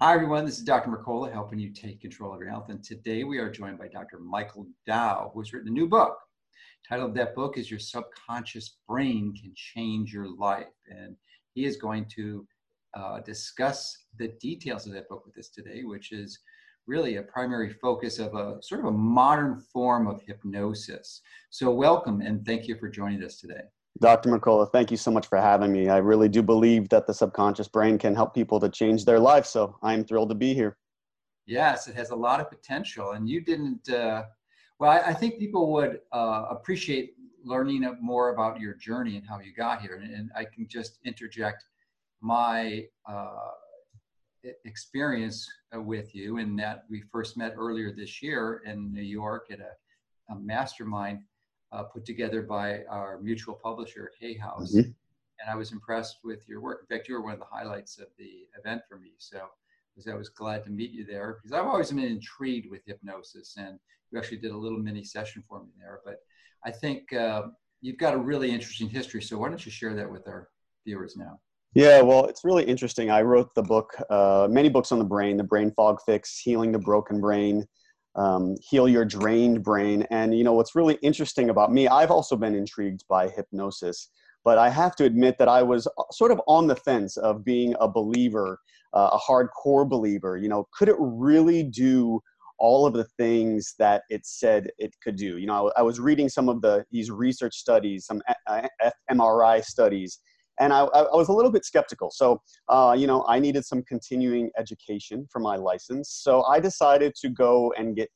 Hi, everyone. This is Dr. Mercola helping you take control of your health. And today we are joined by Dr. Michael Dow, who has written a new book. The title of that book is Your Subconscious Brain Can Change Your Life. And he is going to uh, discuss the details of that book with us today, which is really a primary focus of a sort of a modern form of hypnosis. So, welcome and thank you for joining us today. Dr. Mercola, thank you so much for having me. I really do believe that the subconscious brain can help people to change their life. So I'm thrilled to be here. Yes, it has a lot of potential. And you didn't, uh, well, I, I, think people would uh, appreciate learning more about your journey and how you got here. And, and I can just interject my uh, experience uh, with you in that we first met earlier this year in New York at a, a mastermind uh, put together by our mutual publisher, Hay House. Mm-hmm. And I was impressed with your work. In fact, you were one of the highlights of the event for me. So I was glad to meet you there because I've always been intrigued with hypnosis. And you actually did a little mini session for me there. But I think uh, you've got a really interesting history. So why don't you share that with our viewers now? Yeah, well, it's really interesting. I wrote the book, uh, many books on the brain, The Brain Fog Fix, Healing the Broken Brain, um, heal your drained brain. And you know what's really interesting about me, I've also been intrigued by hypnosis, but I have to admit that I was uh, sort of on the fence of being a believer, uh, a hardcore believer. You know, could it really do all of the things that it said it could do? You know, I, was reading some of the these research studies, some fMRI studies, and I, I, was a little bit skeptical. So, uh, you know, I needed some continuing education for my license. So I decided to go and get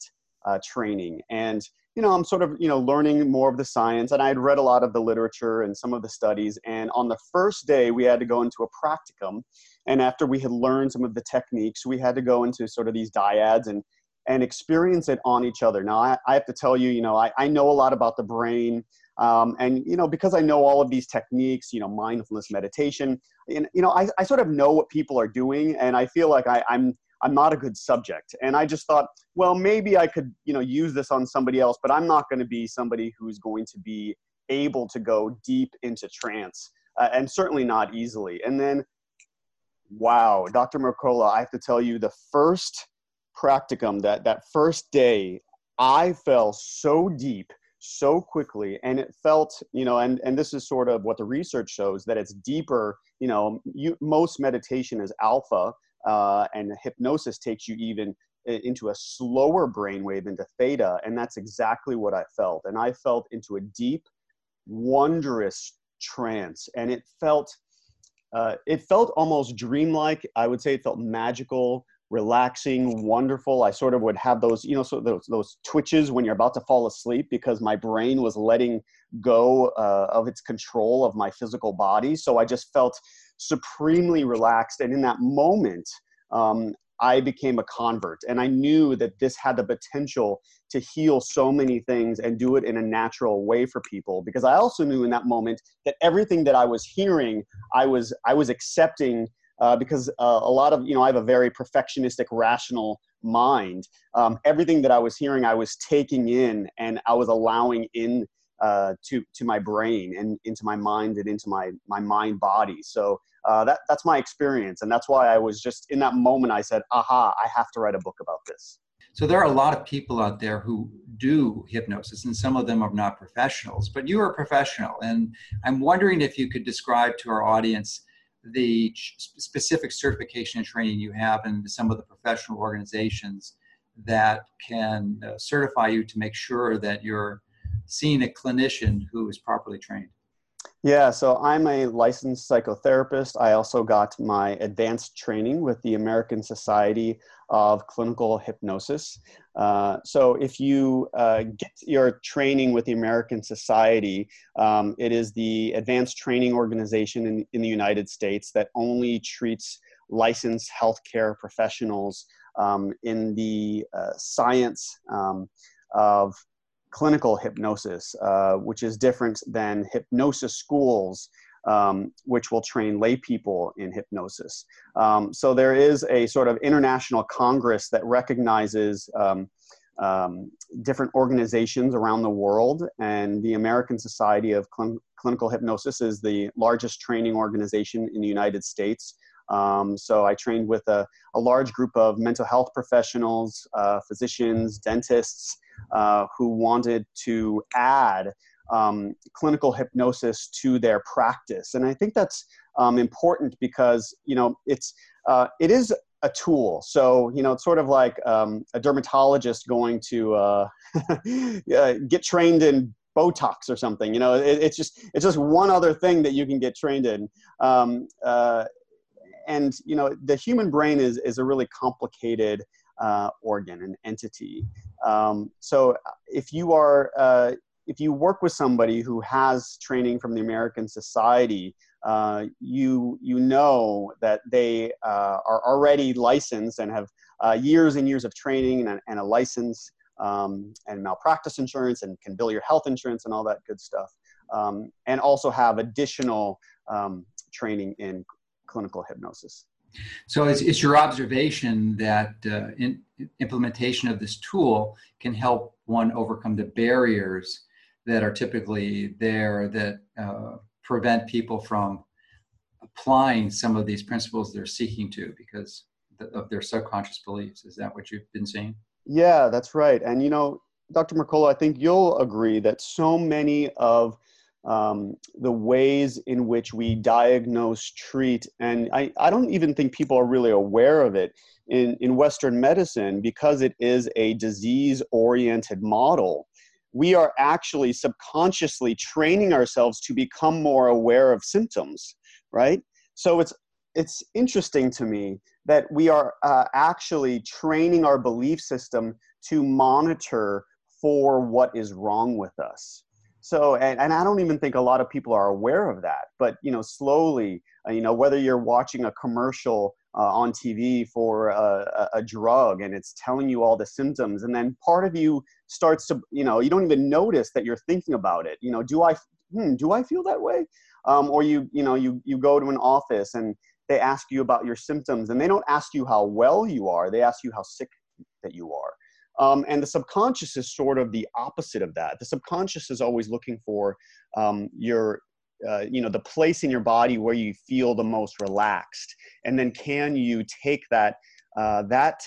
uh, training. And, you know, I'm sort of, you know, learning more of the science. And I had read a lot of the literature and some of the studies. And on the first day, we had to go into a practicum. And after we had learned some of the techniques, we had to go into sort of these dyads and and experience it on each other. Now, I, I have to tell you, you know, I, I know a lot about the brain. Um, and you know, because I know all of these techniques, you know, mindfulness meditation, and you know, I, I sort of know what people are doing, and I feel like I, I'm I'm not a good subject. And I just thought, well, maybe I could, you know, use this on somebody else, but I'm not going to be somebody who's going to be able to go deep into trance, uh, and certainly not easily. And then, wow, Dr. Mercola, I have to tell you, the first practicum, that that first day, I fell so deep so quickly and it felt you know and and this is sort of what the research shows that it's deeper you know you, most meditation is alpha uh, and hypnosis takes you even into a slower brainwave into theta and that's exactly what i felt and i felt into a deep wondrous trance and it felt uh, it felt almost dreamlike. I would say it felt magical relaxing, wonderful. I sort of would have those, you know, so those, those twitches when you're about to fall asleep because my brain was letting go uh, of its control of my physical body. So I just felt supremely relaxed. And in that moment, um, I became a convert. And I knew that this had the potential to heal so many things and do it in a natural way for people. Because I also knew in that moment that everything that I was hearing, I was I was accepting uh, because uh, a lot of you know I have a very perfectionistic, rational mind. Um, everything that I was hearing, I was taking in, and I was allowing in uh, to to my brain and into my mind and into my my mind body. So uh, that that's my experience, and that's why I was just in that moment. I said, "Aha! I have to write a book about this." So there are a lot of people out there who do hypnosis, and some of them are not professionals. But you are a professional, and I'm wondering if you could describe to our audience the specific certification and training you have in some of the professional organizations that can uh, certify you to make sure that you're seeing a clinician who is properly trained? Yeah, so I'm a licensed psychotherapist. I also got my advanced training with the American Society of Clinical Hypnosis. Uh, so if you uh, get your training with the American Society, um, it is the advanced training organization in, in the United States that only treats licensed healthcare professionals um, in the uh, science um, of clinical hypnosis, uh, which is different than hypnosis schools, um, which will train lay people in hypnosis. Um, so there is a sort of international congress that recognizes um, um different organizations around the world, and the American Society of Cl- Clinical Hypnosis is the largest training organization in the United States. Um, so I trained with a, a, large group of mental health professionals, uh, physicians, dentists uh, who wanted to add um, clinical hypnosis to their practice. And I think that's um, important because you know it's uh, it is a tool. So you know it's sort of like um, a dermatologist going to uh, get trained in Botox or something. You know, it, it's just it's just one other thing that you can get trained in. Um, uh, and you know, the human brain is is a really complicated uh, organ and entity. Um, so if you are uh, if you work with somebody who has training from the American Society, uh, you you know that they uh, are already licensed and have uh, years and years of training and, and a license um, and malpractice insurance and can bill your health insurance and all that good stuff. Um, and also have additional um, training in clinical hypnosis. So it's, it's your observation that uh, in, implementation of this tool can help one overcome the barriers that are typically there that uh, prevent people from applying some of these principles they're seeking to because of their subconscious beliefs. Is that what you've been seeing? Yeah, that's right. And you know, Dr. Mercola, I think you'll agree that so many of um, the ways in which we diagnose, treat, and I, I don't even think people are really aware of it in, in Western medicine because it is a disease oriented model. We are actually subconsciously training ourselves to become more aware of symptoms, right? So it's it's interesting to me that we are uh, actually training our belief system to monitor for what is wrong with us so and, and i don't even think a lot of people are aware of that but you know slowly uh, you know whether you're watching a commercial uh, on tv for a, a, drug and it's telling you all the symptoms and then part of you starts to you know you don't even notice that you're thinking about it. You know do i hmm, do i feel that way? Um, or you you know you you go to an office and they ask you about your symptoms and they don't ask you how well you are they ask you how sick that you are um, and the subconscious is sort of the opposite of that the subconscious is always looking for um, your uh, you know the place in your body where you feel the most relaxed and then can you take that uh, that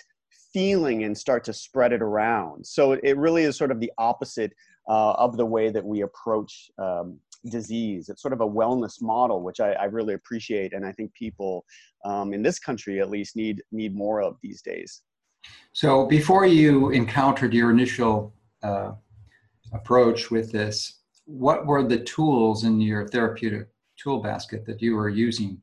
feeling and start to spread it around so it really is sort of the opposite uh, of the way that we approach um, disease. It's sort of a wellness model, which I, I really appreciate, and I think people um, in this country at least need need more of these days. So, before you encountered your initial uh, approach with this, what were the tools in your therapeutic tool basket that you were using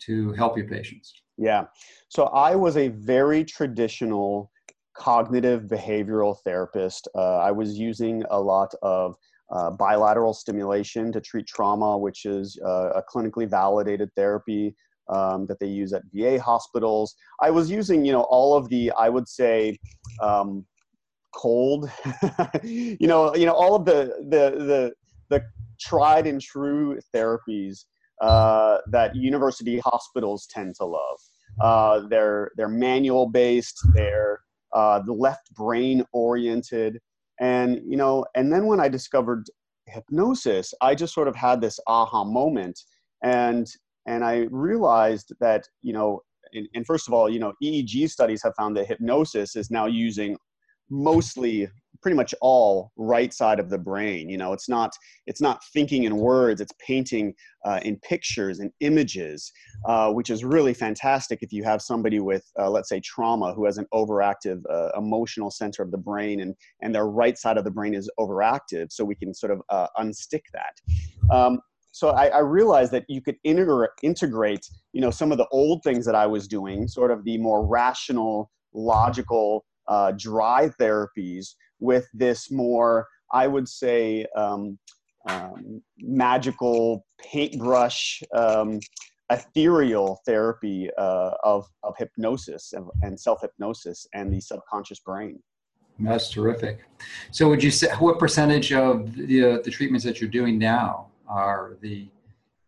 to help your patients? Yeah, so I was a very traditional cognitive behavioral therapist. Uh, I was using a lot of uh, bilateral stimulation to treat trauma, which is uh, a clinically validated therapy um, that they use at VA hospitals. I was using, you know, all of the, I would say, um, cold, you know, you know, all of the the the the tried and true therapies uh, that university hospitals tend to love. Uh, they're they're manual based. They're uh, the left brain oriented and you know and then when i discovered hypnosis i just sort of had this aha moment and and i realized that you know and, and first of all you know eeg studies have found that hypnosis is now using mostly pretty much all right side of the brain. You know it's not it's not thinking in words it's painting uh, in pictures and images uh, which is really fantastic if you have somebody with uh, let's say trauma who has an overactive uh, emotional center of the brain and and their right side of the brain is overactive so we can sort of uh, unstick that. Um, so I, I, realized that you could integrate, integrate, you know, some of the old things that I was doing, sort of the more rational, logical, uh, dry therapies, with this more, I would say, um, um, magical paintbrush, um, ethereal therapy uh, of, of hypnosis and, and self hypnosis and the subconscious brain. That's terrific. So, would you say what percentage of the, uh, the treatments that you're doing now are the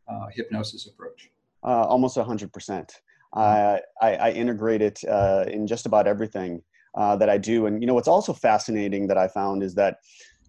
uh, hypnosis approach? Uh, almost 100%. I, I, integrate it uh, in just about everything uh, that I do. And you know, what's also fascinating that I found is that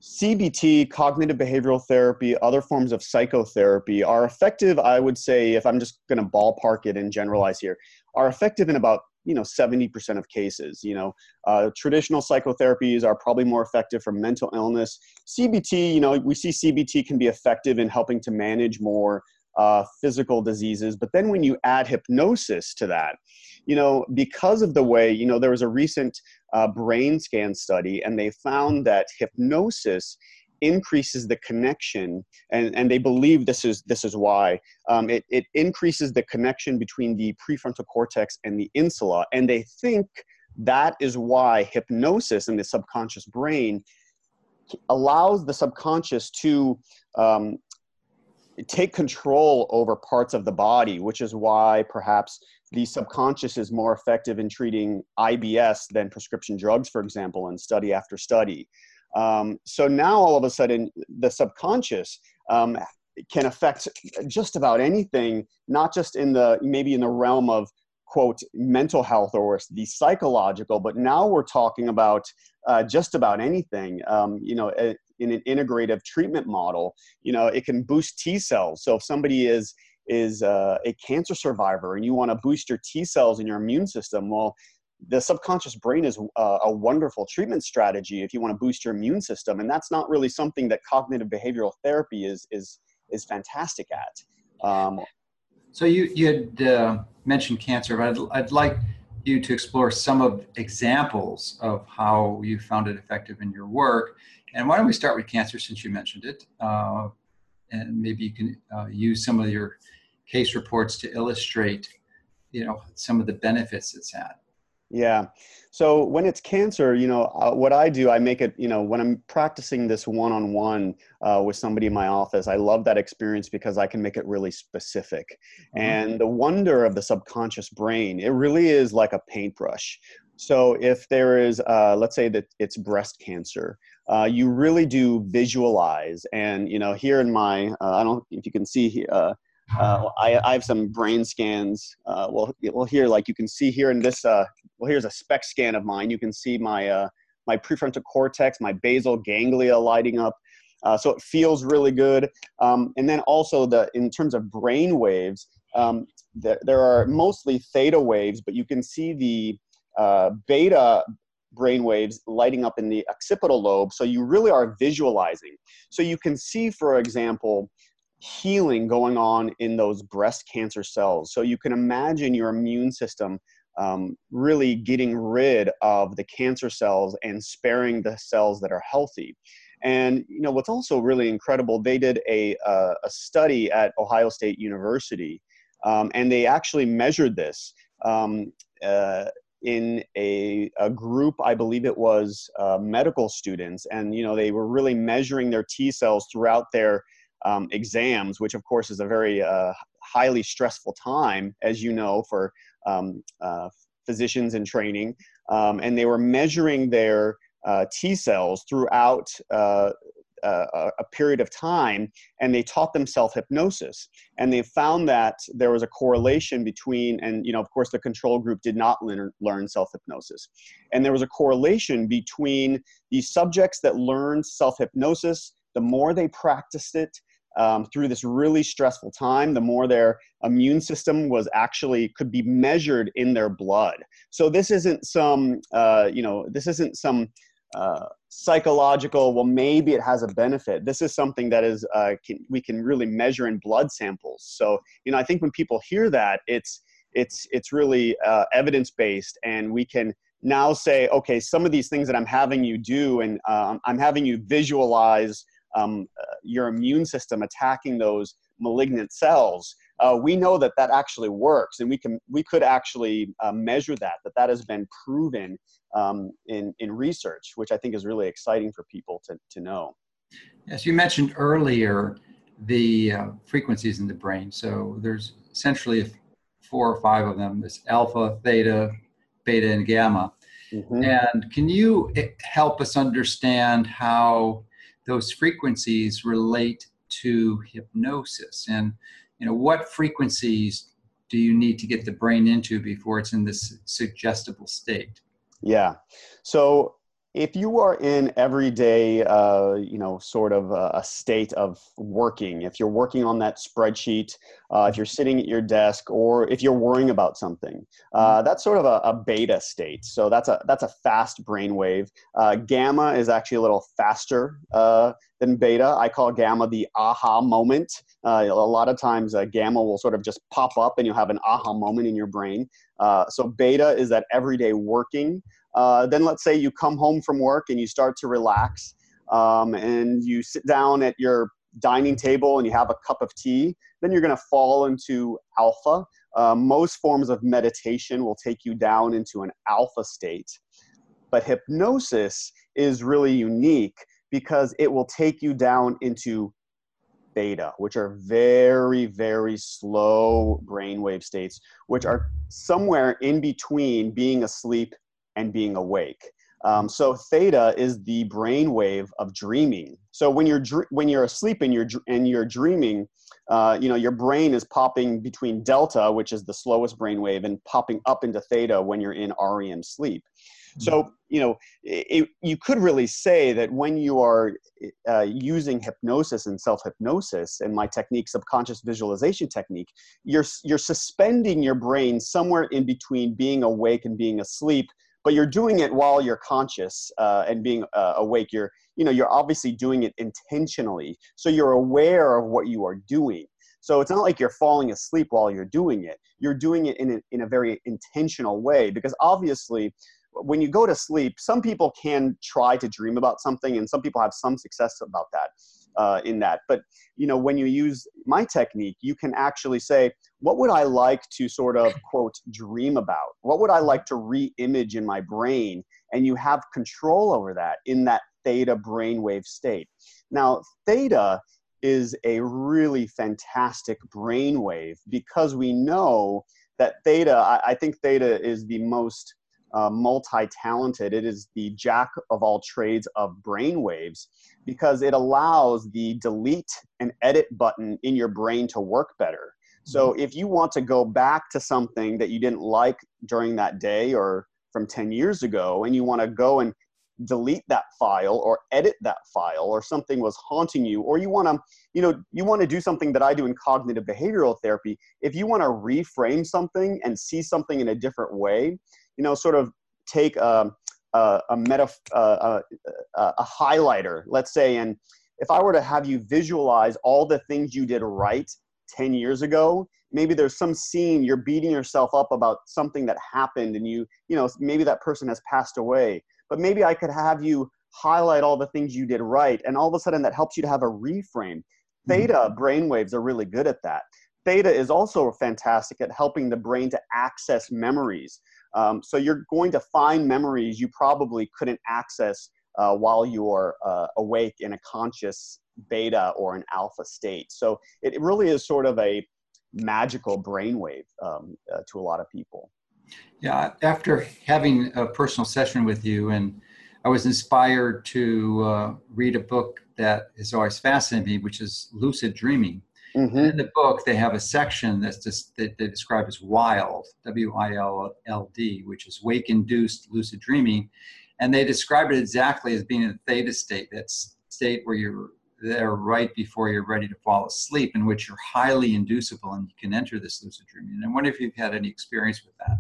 CBT, cognitive behavioral therapy, other forms of psychotherapy are effective, I would say, if I'm just going to ballpark it and generalize here, are effective in about you know 70% of cases you know. Uh, traditional psychotherapies are probably more effective for mental illness. Cbt you know we see cbt can be effective in helping to manage more uh, physical diseases but then when you add hypnosis to that you know because of the way you know there was a recent uh, brain scan study and they found that hypnosis increases the connection and, and they believe this is this is why. Um, it, it increases the connection between the prefrontal cortex and the insula and they think that is why hypnosis in the subconscious brain allows the subconscious to um, take control over parts of the body which is why perhaps the subconscious is more effective in treating ibs than prescription drugs for example in study after study um, so now all of a sudden, the subconscious um, can affect just about anything, not just in the maybe in the realm of quote mental health or the psychological, but now we're talking about uh, just about anything. Um, you know, a, in an integrative treatment model, you know, it can boost T cells. So if somebody is is uh, a cancer survivor and you want to boost your T cells in your immune system, well, the subconscious brain is a, a, wonderful treatment strategy if you want to boost your immune system and that's not really something that cognitive behavioral therapy is is is fantastic at. Um, so you you had uh, mentioned cancer but I'd, I'd like you to explore some of examples of how you found it effective in your work. And why don't we start with cancer since you mentioned it uh, and maybe you can uh, use some of your case reports to illustrate you know some of the benefits it's had yeah. So when it's cancer, you know, uh, what I do, I make it, you know, when I'm practicing this one on one with somebody in my office, I love that experience because I can make it really specific. Mm-hmm. And the wonder of the subconscious brain, it really is like a paintbrush. So if there is, uh, let's say that it's breast cancer, uh, you really do visualize. And, you know, here in my, uh, I don't know if you can see here, uh, I, I, have some brain scans. Uh, well, well, here, like you can see here in this. Uh, well, here's a SPECT scan of mine. You can see my uh, my prefrontal cortex, my basal ganglia lighting up. Uh, so it feels really good. Um, and then also the in terms of brain waves, um, there, there are mostly theta waves, but you can see the uh, beta brain waves lighting up in the occipital lobe. So you really are visualizing. So you can see, for example, healing going on in those breast cancer cells. So you can imagine your immune system um, really getting rid of the cancer cells and sparing the cells that are healthy. And you know what's also really incredible? They did a uh, a study at Ohio State University, um, and they actually measured this um, uh, in a, a group. I believe it was uh, medical students, and you know they were really measuring their T cells throughout their um, exams, which of course is a very uh, highly stressful time, as you know, for um, uh, physicians in training. Um, and they were measuring their uh, T cells throughout uh, uh, a period of time, and they taught them self hypnosis. And they found that there was a correlation between, and you know, of course, the control group did not learn, learn self hypnosis. And there was a correlation between the subjects that learned self hypnosis, the more they practiced it, um, through this really stressful time, the more their immune system was actually could be measured in their blood. So this isn't some, uh, you know, this isn't some uh, psychological. Well, maybe it has a benefit. This is something that is uh, can, we can really measure in blood samples. So you know, I think when people hear that, it's it's it's really uh, evidence based, and we can now say, okay, some of these things that I'm having you do, and um, I'm having you visualize um, uh, your immune system attacking those malignant cells, uh, we know that that actually works, and we can we could actually uh, measure that that that has been proven um, in in research, which I think is really exciting for people to to know. Yes, you mentioned earlier the uh, frequencies in the brain. So there's essentially four or five of them: there's alpha, theta, beta, and gamma. Mm-hmm. And can you eh, help us understand how those frequencies relate to hypnosis? And you know what frequencies do you need to get the brain into before it's in this suggestible state? Yeah. So if you are in everyday, uh, you know, sort of a, state of working, if you're working on that spreadsheet, uh, if you're sitting at your desk, or if you're worrying about something, uh, mm-hmm. that's sort of a, a, beta state. So that's a that's a fast brainwave. Uh, gamma is actually a little faster uh, than beta. I call gamma the aha moment. Uh, a lot of times, gamma will sort of just pop up, and you'll have an aha moment in your brain. so beta is that everyday working. Uh, then let's say you come home from work and you start to relax um, and you sit down at your dining table and you have a cup of tea, then you're going to fall into alpha. Uh, most forms of meditation will take you down into an alpha state. But hypnosis is really unique because it will take you down into beta, which are very, very slow brainwave states, which are somewhere in between being asleep and being awake. Um, so theta is the brain wave of dreaming. So when you're when you're asleep and you're and you're dreaming, uh, you know your brain is popping between delta, which is the slowest brain wave, and popping up into theta when you're in REM sleep. So you know it, you could really say that when you are uh, using hypnosis and self hypnosis and my technique, subconscious visualization technique, you're you're suspending your brain somewhere in between being awake and being asleep but you're doing it while you're conscious uh, and being uh, awake. You're you know you're obviously doing it intentionally so you're aware of what you are doing. So it's not like you're falling asleep while you're doing it. You're doing it in a, in a very intentional way because obviously when you go to sleep some people can try to dream about something and some people have some success about that uh, in that. But you know, when you use my technique, you can actually say, what would I like to sort of quote dream about? What would I like to re-image in my brain? And you have control over that in that theta brainwave state. Now, theta is a really fantastic brainwave because we know that theta, I, I think theta is the most uh, multi-talented. It is the jack of all trades of brainwaves because it allows the delete and edit button in your brain to work better. So mm-hmm. if you want to go back to something that you didn't like during that day or from 10 years ago and you want to go and delete that file or edit that file or something was haunting you or you want to you know you want to do something that i do in cognitive behavioral therapy if you want to reframe something and see something in a different way you know sort of take um, a, a, meta, uh, a, a highlighter, let's say, and if I were to have you visualize all the things you did right 10 years ago, maybe there's some scene you're beating yourself up about something that happened and you, you know, maybe that person has passed away. But maybe I could have you highlight all the things you did right, and all of a sudden that helps you to have a reframe. Mm-hmm. Theta mm-hmm. brainwaves are really good at that. Theta is also fantastic at helping the brain to access memories. Um, so you're going to find memories you probably couldn't access uh, while you're uh, awake in a conscious beta or an alpha state. So it really is sort of a magical brainwave um, uh, to a lot of people. Yeah, after having a personal session with you, and I was inspired to uh, read a book that has always fascinated me, which is Lucid Dreaming. Mm-hmm. In the book, they have a section that's just that they describe as wild, W-I-L-L-D, which is wake-induced lucid dreaming, and they describe it exactly as being in a theta state, that state where you're there right before you're ready to fall asleep, in which you're highly inducible and you can enter this lucid dreaming. And I wonder if you've had any experience with that.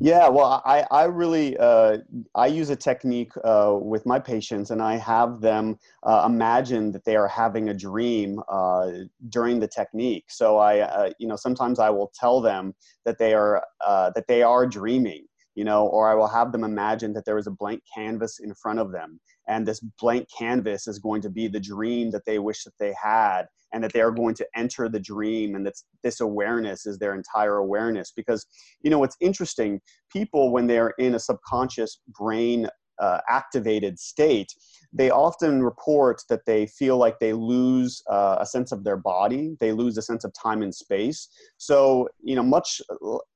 Yeah, well, I, I really uh, I use a technique uh, with my patients, and I have them uh, imagine that they are having a dream uh, during the technique. So I, uh, you know, sometimes I will tell them that they are uh, that they are dreaming, you know, or I will have them imagine that there is a blank canvas in front of them, and this blank canvas is going to be the dream that they wish that they had, and that they are going to enter the dream and that this awareness is their entire awareness. Because you know what's interesting people when they're in a subconscious brain uh, activated state they often report that they feel like they lose uh, a sense of their body they lose a sense of time and space. So you know much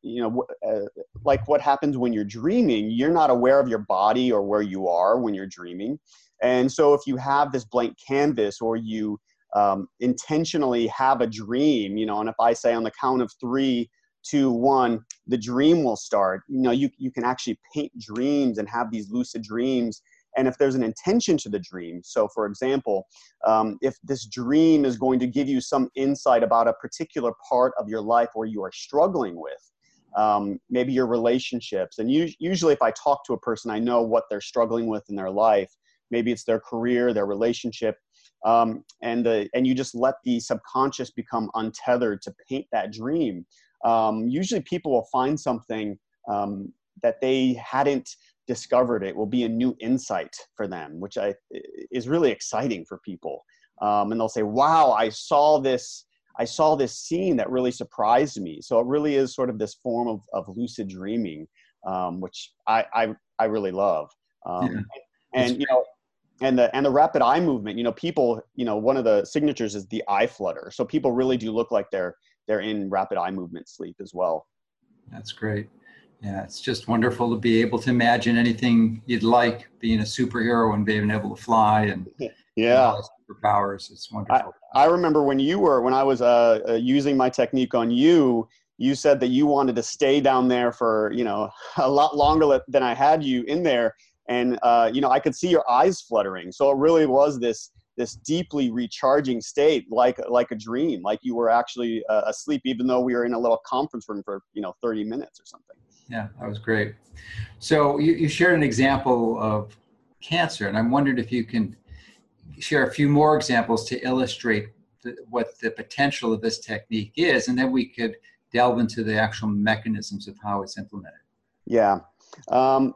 you know uh, like what happens when you're dreaming you're not aware of your body or where you are when you're dreaming. And so if you have this blank canvas or you um, intentionally have a dream, you know, and if I say on the count of three, two, one, the dream will start, you know, you, you can actually paint dreams and have these lucid dreams. And if there's an intention to the dream so for example um, if this dream is going to give you some insight about a particular part of your life where you are struggling with um, maybe your relationships. And you, usually if i talk to a person i know what they're struggling with in their life. Maybe it's their career their relationship um, and the, and you just let the subconscious become untethered to paint that dream. Um, usually people will find something um, that they hadn't discovered it will be a new insight for them which i is really exciting for people. Um, and they'll say wow i saw this i saw this scene that really surprised me. So it really is sort of this form of, of lucid dreaming um, which I, I, I really love. Um, yeah. and you know and the and the rapid eye movement you know people you know one of the signatures is the eye flutter. So people really do look like they're they're in rapid eye movement sleep as well. That's great. Yeah, it's just wonderful to be able to imagine anything you'd like, being a superhero and being able to fly and yeah, superpowers. It's wonderful. I, I, remember when you were when I was uh, uh, using my technique on you. You said that you wanted to stay down there for you know a lot longer than I had you in there, and uh, you know I could see your eyes fluttering. So it really was this this deeply recharging state, like like a dream, like you were actually uh, asleep, even though we were in a little conference room for you know 30 minutes or something. Yeah, that was great. So you, you shared an example of cancer, and I'm wondering if you can share a few more examples to illustrate the, what the potential of this technique is, and then we could delve into the actual mechanisms of how it's implemented. Yeah. Um,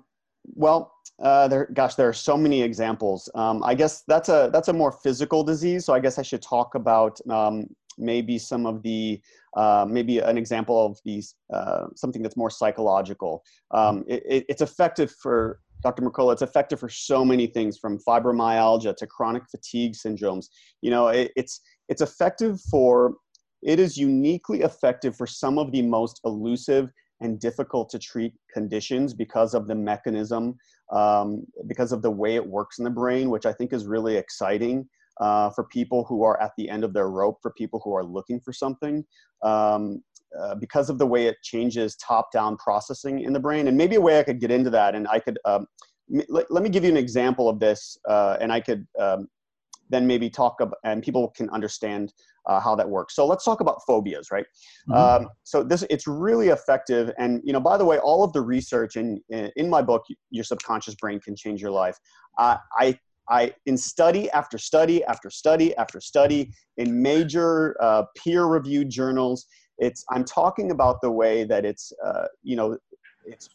well, uh, there, gosh, there are so many examples. Um, I guess that's a that's a more physical disease. So I guess I should talk about um, maybe some of the uh, maybe an example of these uh, something that's more psychological. Um, it, it's effective for Dr. Mercola, It's effective for so many things, from fibromyalgia to chronic fatigue syndromes. You know, it, it's it's effective for. It is uniquely effective for some of the most elusive and difficult to treat conditions because of the mechanism, um, because of the way it works in the brain, which I think is really exciting uh, for people who are at the end of their rope, for people who are looking for something. Um, uh, because of the way it changes top-down processing in the brain, and maybe a way I could get into that, and I could um, let, let, me give you an example of this, uh, and I could um, then maybe talk about, and people can understand uh, how that works. So let's talk about phobias, right? Mm-hmm. Um, so this it's really effective, and you know, by the way, all of the research in in my book, your subconscious brain can change your life. Uh, I I in study after study after study after study in major uh, peer-reviewed journals. It's I'm talking about the way that it's uh, you know it's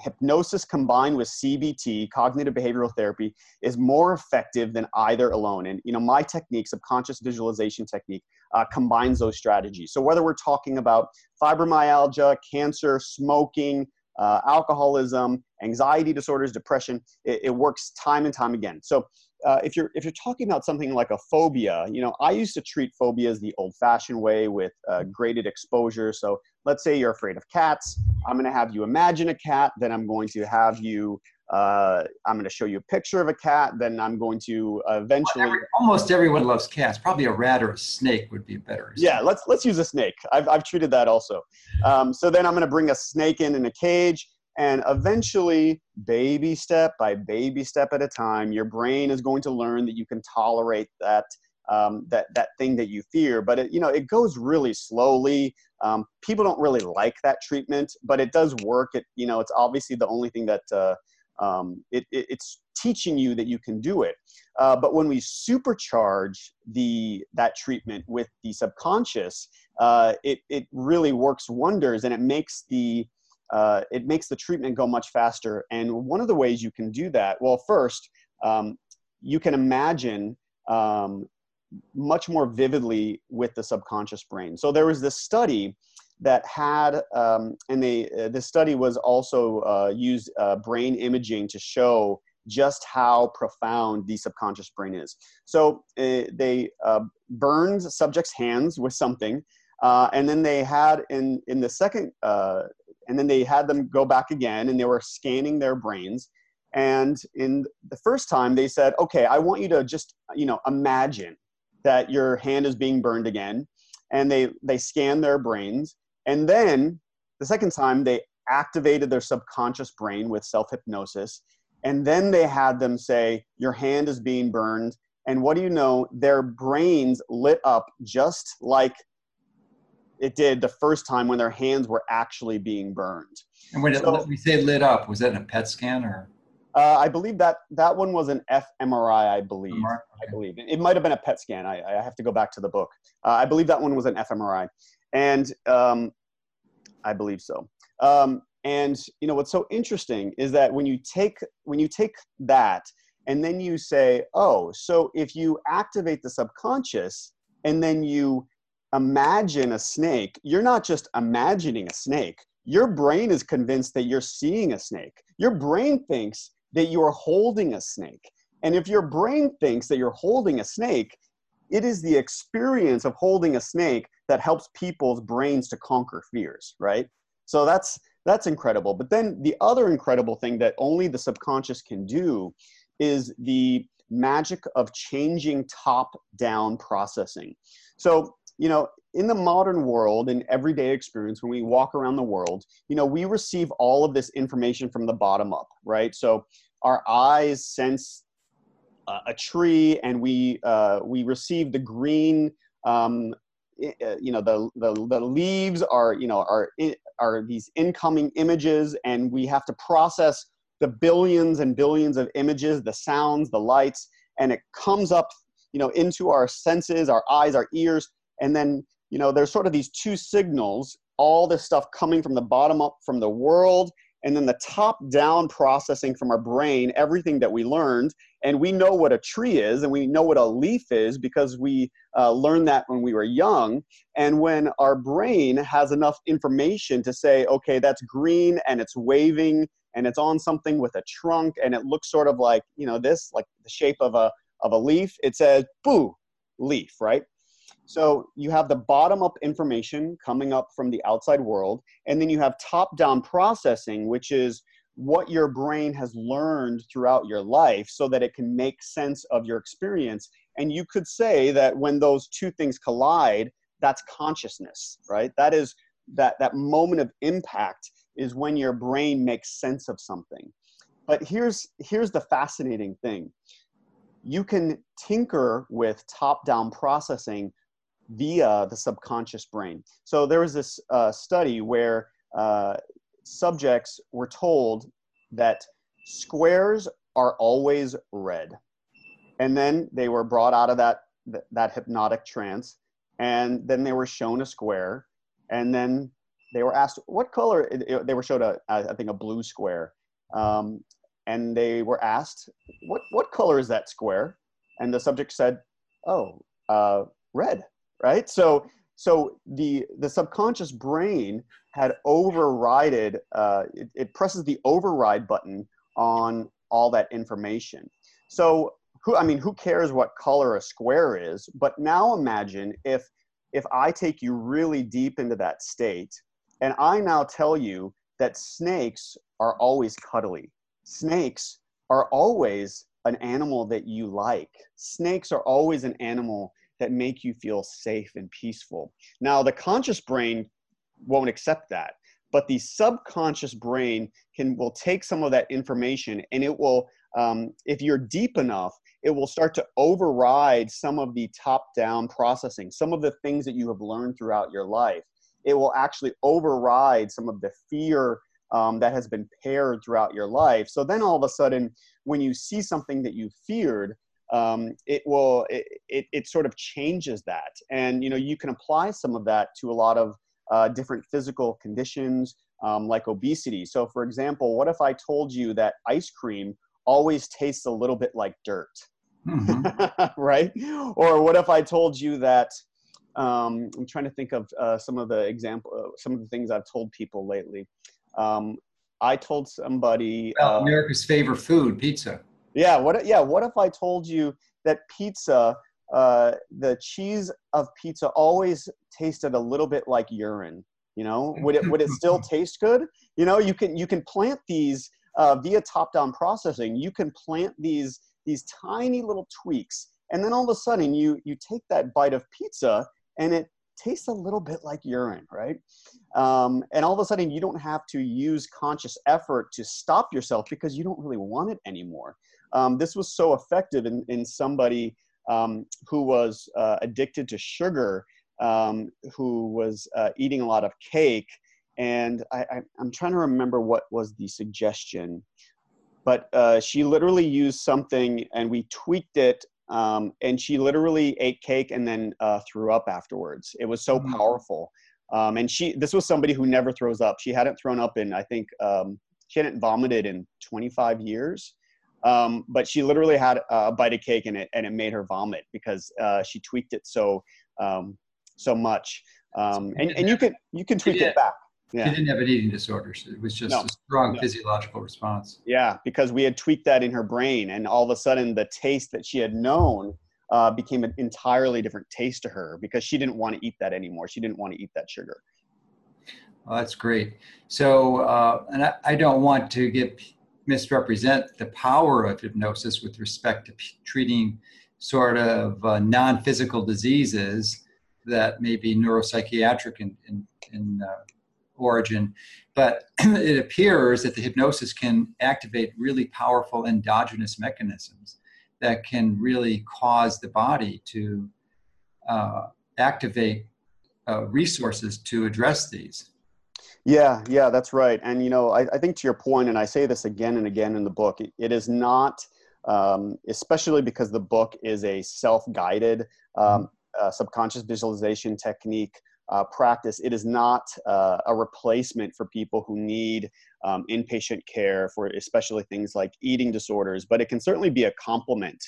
hypnosis combined with CBT, cognitive behavioral therapy, is more effective than either alone. And you know, my technique, subconscious visualization technique, uh, combines those strategies. So whether we're talking about fibromyalgia, cancer, smoking, uh, alcoholism, anxiety disorders, depression, it, it, works time and time again. So uh, if you're if you're talking about something like a phobia, you know, I used to treat phobias the old-fashioned way with uh, graded exposure. So let's say you're afraid of cats. I'm going to have you imagine a cat. Then I'm going to have you. Uh, I'm going to show you a picture of a cat. Then I'm going to eventually. Every, almost everyone loves cats. Probably a rat or a snake would be better. Yeah, let's let's use a snake. I've I've treated that also. Um, so then I'm going to bring a snake in in a cage, and eventually, baby step by baby step at a time, your brain is going to learn that you can tolerate that um, that that thing that you fear. But it, you know, it goes really slowly. Um, people don't really like that treatment, but it does work. It you know, it's obviously the only thing that uh, um, it, it, it's teaching you that you can do it. Uh, but when we supercharge the that treatment with the subconscious, uh, it it really works wonders, and it makes the uh, it makes the treatment go much faster. And one of the ways you can do that, well, first, um, you can imagine um, much more vividly with the subconscious brain. So there was this study that had, um, and they, uh, this study was also uh, used uh, brain imaging to show just how profound the subconscious brain is. So uh, they uh, burned subjects' hands with something, uh, and then they had in in the second, and then they had them go back again, and they were scanning their brains. And in the first time, they said, "Okay, I want you to just you know imagine that your hand is being burned again and they they scan their brains and then the second time they activated their subconscious brain with self hypnosis and then they had them say, Your hand is being burned. And what do you know? Their brains lit up just like it did the first time when their hands were actually being burned. And when so, it, we say lit up, was that in a PET scan or? Uh, I believe that that one was an fMRI. I believe. Okay. I believe it might have been a PET scan. I, I have to go back to the book. Uh, I believe that one was an fMRI, and um, I believe so. Um, and you know what's so interesting is that when you take when you take that and then you say, oh, so if you activate the subconscious and then you imagine a snake, you're not just imagining a snake. Your brain is convinced that you're seeing a snake. Your brain thinks that you are holding a snake. And if your brain thinks that you're holding a snake, it is the experience of holding a snake that helps people's brains to conquer fears, right? So that's that's incredible. But then the other incredible thing that only the subconscious can do is the magic of changing top down processing. So, you know, in the modern world, in everyday experience, when we walk around the world, you know, we receive all of this information from the bottom up, right? So our eyes sense uh, a tree and we, uh, we receive the green um, Uh, you know the, the the leaves are you know are are these incoming images and we have to process the billions and billions of images the sounds the lights and it comes up you know into our senses our eyes our ears and then you know there's sort of these two signals all this stuff coming from the bottom up from the world and then the top down processing from our brain everything that we learned and we know what a tree is and we know what a leaf is because we uh, learned that when we were young. And when our brain has enough information to say okay that's green and it's waving and it's on something with a trunk and it looks sort of like you know this like the shape of a of a leaf it says boo leaf right so you have the bottom up information coming up from the outside world, and then you have top down processing, which is what your brain has learned throughout your life so that it can make sense of your experience. And you could say that when those two things collide, that's consciousness, right? That is that that moment of impact is when your brain makes sense of something. But here's here's the fascinating thing. You can tinker with top down processing via the subconscious brain. So there was this uh, study where uh, subjects were told that squares are always red. And then they were brought out of that, that, that hypnotic trance. And then they were shown a square. And then they were asked what color, it, it, they were showed, a, I think, a blue square. Um, and they were asked, what, what color is that square? And the subject said, oh, uh, red right? So so the the subconscious brain had overrided. Uh, it, it presses the override button on all that information. So who I mean, who cares what color a square is? But now imagine if if I take you really deep into that state, and I now tell you that snakes are always cuddly. Snakes are always an animal that you like. Snakes are always an animal that make you feel safe and peaceful. Now, the conscious brain won't accept that, but the subconscious brain can will take some of that information and it will, um, if you're deep enough, it will start to override some of the top-down processing, some of the things that you have learned throughout your life. It will actually override some of the fear um, that has been paired throughout your life. So then all of a sudden, when you see something that you feared, um, it will it, it, it, sort of changes that. And you know you can apply some of that to a lot of uh, different physical conditions um, like obesity. So for example what if i told you that ice cream always tastes a little bit like dirt? Mm-hmm. right? Or what if i told you that um, i'm trying to think of uh, some of the example uh, some of the things i've told people lately. Um, i told somebody well, uh, america's favorite food pizza yeah. What? Yeah. What if I told you that pizza, uh, the cheese of pizza, always tasted a little bit like urine? You know, would it would it still taste good? You know, you can you can plant these uh, via top-down processing. You can plant these these tiny little tweaks, and then all of a sudden you you take that bite of pizza and it tastes a little bit like urine, right? Um, and all of a sudden, you don't have to use conscious effort to stop yourself because you don't really want it anymore. Um, this was so effective in, in somebody um, who was uh, addicted to sugar, um, who was uh, eating a lot of cake. And I, I, am trying to remember what was the suggestion, but uh, she literally used something and we tweaked it um, and she literally ate cake and then uh, threw up afterwards. It was so mm-hmm. powerful. Um, and she, this was somebody who never throws up. She hadn't thrown up in, I think, um, she hadn't vomited in 25 years. Um, but she literally had a bite of cake and it, and it made her vomit because uh, she tweaked it so, um, so much. Um, and, and you can, you can tweak it back. Yeah. She didn't have an eating disorder. So it was just no, a strong no. physiological response. Yeah, because we had tweaked that in her brain, and all of a sudden, the taste that she had known uh, became an entirely different taste to her because she didn't want to eat that anymore. She didn't want to eat that sugar. Well, that's great. So, uh, and I, I, don't want to get misrepresent the power of hypnosis with respect to p- treating sort of uh, non-physical diseases that may be neuropsychiatric in, in, in uh, origin, but it appears that the hypnosis can activate really powerful endogenous mechanisms that can really cause the body to uh, activate uh, resources to address these. Yeah, yeah, that's right. And you know, I, I, think to your point, and I say this again and again in the book, it, it is not, um, especially because the book is a self-guided um, mm-hmm. uh, subconscious visualization technique uh, practice. It is not uh, a replacement for people who need um, inpatient care for especially things like eating disorders, but it can certainly be a complement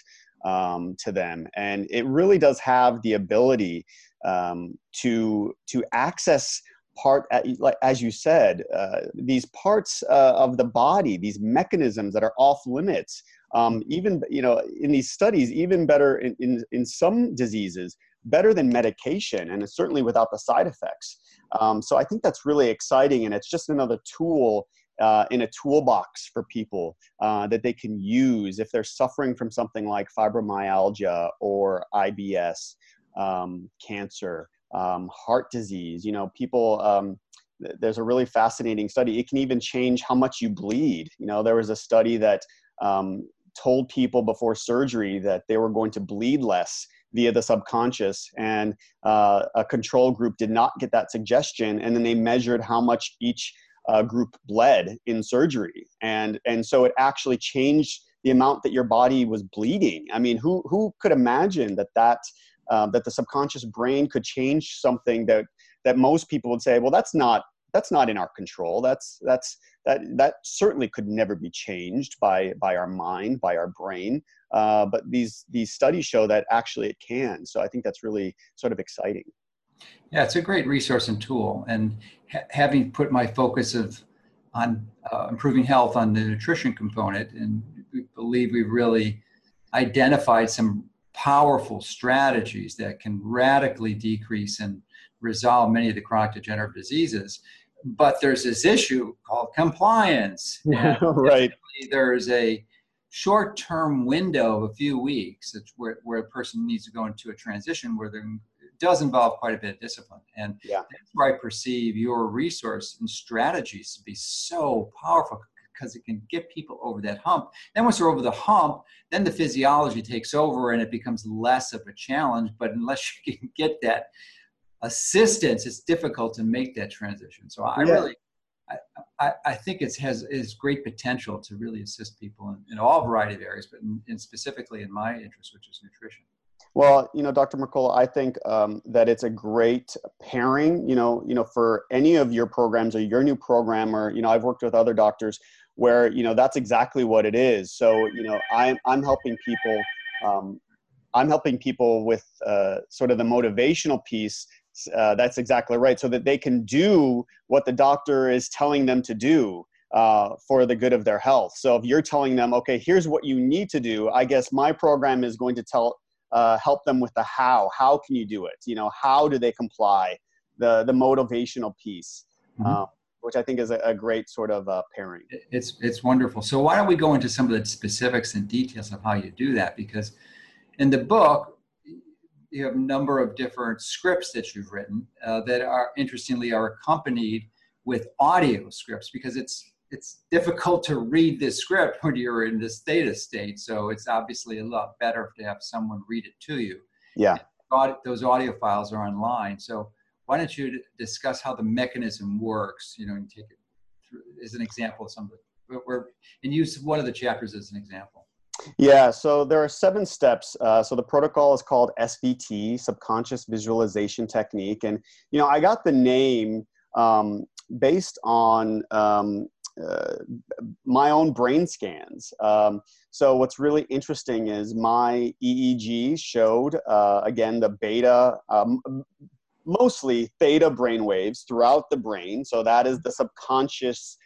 um, to them. And it really does have the ability um, to to access part like as you said uh, these parts uh, of the body these mechanisms that are off limits um, even you know in these studies even better in, in, in some diseases better than medication and certainly without the side effects. Um, so I think that's really exciting and it's just another tool uh, in a toolbox for people uh, that they can use if they're suffering from something like fibromyalgia or IBS, um, cancer, um, heart disease. You know, people, um, th- there's a really fascinating study. It can even change how much you bleed. You know, there was a study that um, told people before surgery that they were going to bleed less via the subconscious. And uh, a control group did not get that suggestion. And then they measured how much each uh, group bled in surgery. And, and so it actually changed the amount that your body was bleeding. I mean, who, who could imagine that that, uh, that the subconscious brain could change something that, that most people would say, well, that's not that's not in our control. That's that's that that certainly could never be changed by by our mind by our brain. Uh, but these these studies show that actually it can. So i think that's really sort of exciting. Yeah it's a great resource and tool. And ha- having put my focus of on uh, improving health on the nutrition component and we believe we've really identified some powerful strategies that can radically decrease and resolve many of the chronic degenerative diseases but there's this issue called compliance. right. There's a short term window of a few weeks where, where a person needs to go into a transition where there does involve quite a bit of discipline. And yeah. that's where I perceive your resource and strategies to be so powerful because it can get people over that hump. Then once they're over the hump, then the physiology takes over and it becomes less of a challenge. But unless you can get that assistance, it's difficult to make that transition. So I yeah. really, I, I, I, think it has is great potential to really assist people in, in all variety of areas, but in, in, specifically in my interest, which is nutrition. Well, you know, Dr. Mercola, I think um, that it's a great pairing. You know, you know, for any of your programs or your new program, or you know, I've worked with other doctors where you know that's exactly what it is. So, you know, I'm I'm helping people. Um, I'm helping people with uh, sort of the motivational piece uh, that's exactly right. So that they can do what the doctor is telling them to do uh, for the good of their health. So if you're telling them, okay, here's what you need to do, I guess my program is going to tell uh, help them with the how. How can you do it? You know, how do they comply? The the motivational piece. Mm-hmm. Which I think is a, a great sort of uh, pairing. It's it's wonderful. So why don't we go into some of the specifics and details of how you do that? Because in the book, you have a number of different scripts that you've written uh, that are interestingly are accompanied with audio scripts because it's it's difficult to read this script when you're in this theta state. So it's obviously a lot better to have someone read it to you. Yeah. Those audio files are online. So why don't you discuss how the mechanism works? You know, and take it through as an example of some of it. Where, and use one of the chapters as an example. Yeah, so there are seven steps. Uh, so the protocol is called SVT, Subconscious Visualization Technique, and you know I got the name um, based on um, uh, my own brain scans. Um, so what's really interesting is my EEG showed uh, again the beta, um, mostly theta brain waves throughout the brain. So that is the subconscious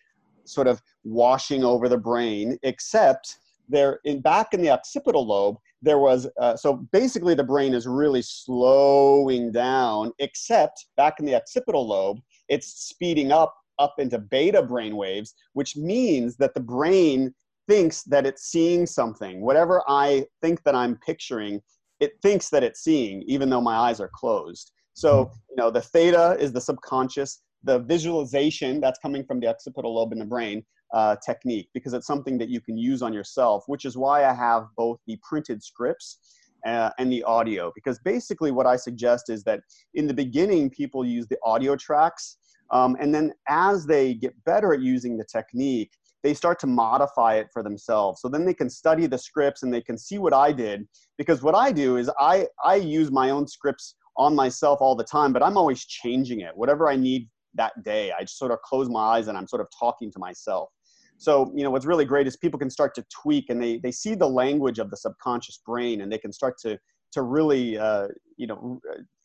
sort of washing over the brain, except there in back in the occipital lobe there was uh, so basically the brain is really slowing down except back in the occipital lobe it's speeding up up into beta brain waves which means that the brain thinks that it's seeing something whatever i think that i'm picturing it thinks that it's seeing even though my eyes are closed so mm-hmm. you know the theta is the subconscious the visualization that's coming from the occipital lobe in the brain uh, technique because it's something that you can use on yourself, which is why I have both the printed scripts uh, and the audio. Because basically, what I suggest is that in the beginning, people use the audio tracks, um, and then as they get better at using the technique, they start to modify it for themselves. So then they can study the scripts and they can see what I did. Because what I do is I, I use my own scripts on myself all the time, but I'm always changing it. Whatever I need that day, I just sort of close my eyes and I'm sort of talking to myself. So, you know, what's really great is people can start to tweak and they, they see the language of the subconscious brain and they can start to, to really, uh, you know,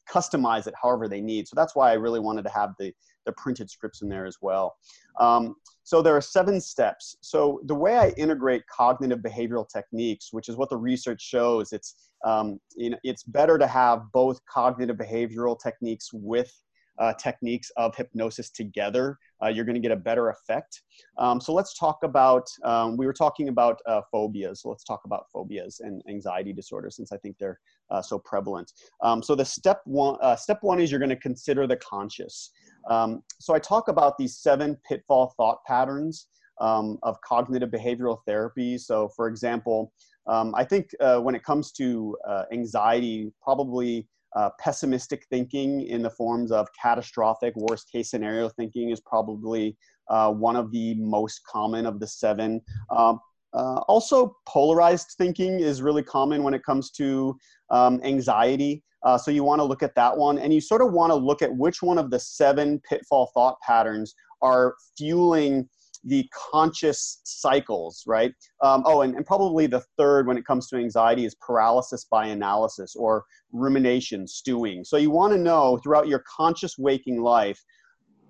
customize it however they need. So that's why I really wanted to have the, the printed scripts in there as well. Um, so there are seven steps. So the way I integrate cognitive behavioral techniques, which is what the research shows, it's, um, you know, it's better to have both cognitive behavioral techniques with uh, techniques of hypnosis together, uh, you're going to get a better effect. Um, so let's talk about, um, we were talking about uh, phobias. So let's talk about phobias and anxiety disorders since I think they're uh, so prevalent. Um, so the step one, uh, step one is you're going to consider the conscious. Um, so I talk about these seven pitfall thought patterns um, of cognitive behavioral therapy. So for example, um, I think uh, when it comes to anxiety, probably uh, pessimistic thinking in the forms of catastrophic worst case scenario thinking is probably uh, one of the most common of the seven. Um, uh, also, polarized thinking is really common when it comes to um, anxiety. Uh, so you want to look at that one, and you sort of want to look at which one of the seven pitfall thought patterns are fueling the conscious cycles, right? Um, oh, and, and probably the third when it comes to anxiety is paralysis by analysis or rumination, stewing. So you want to know throughout your conscious waking life,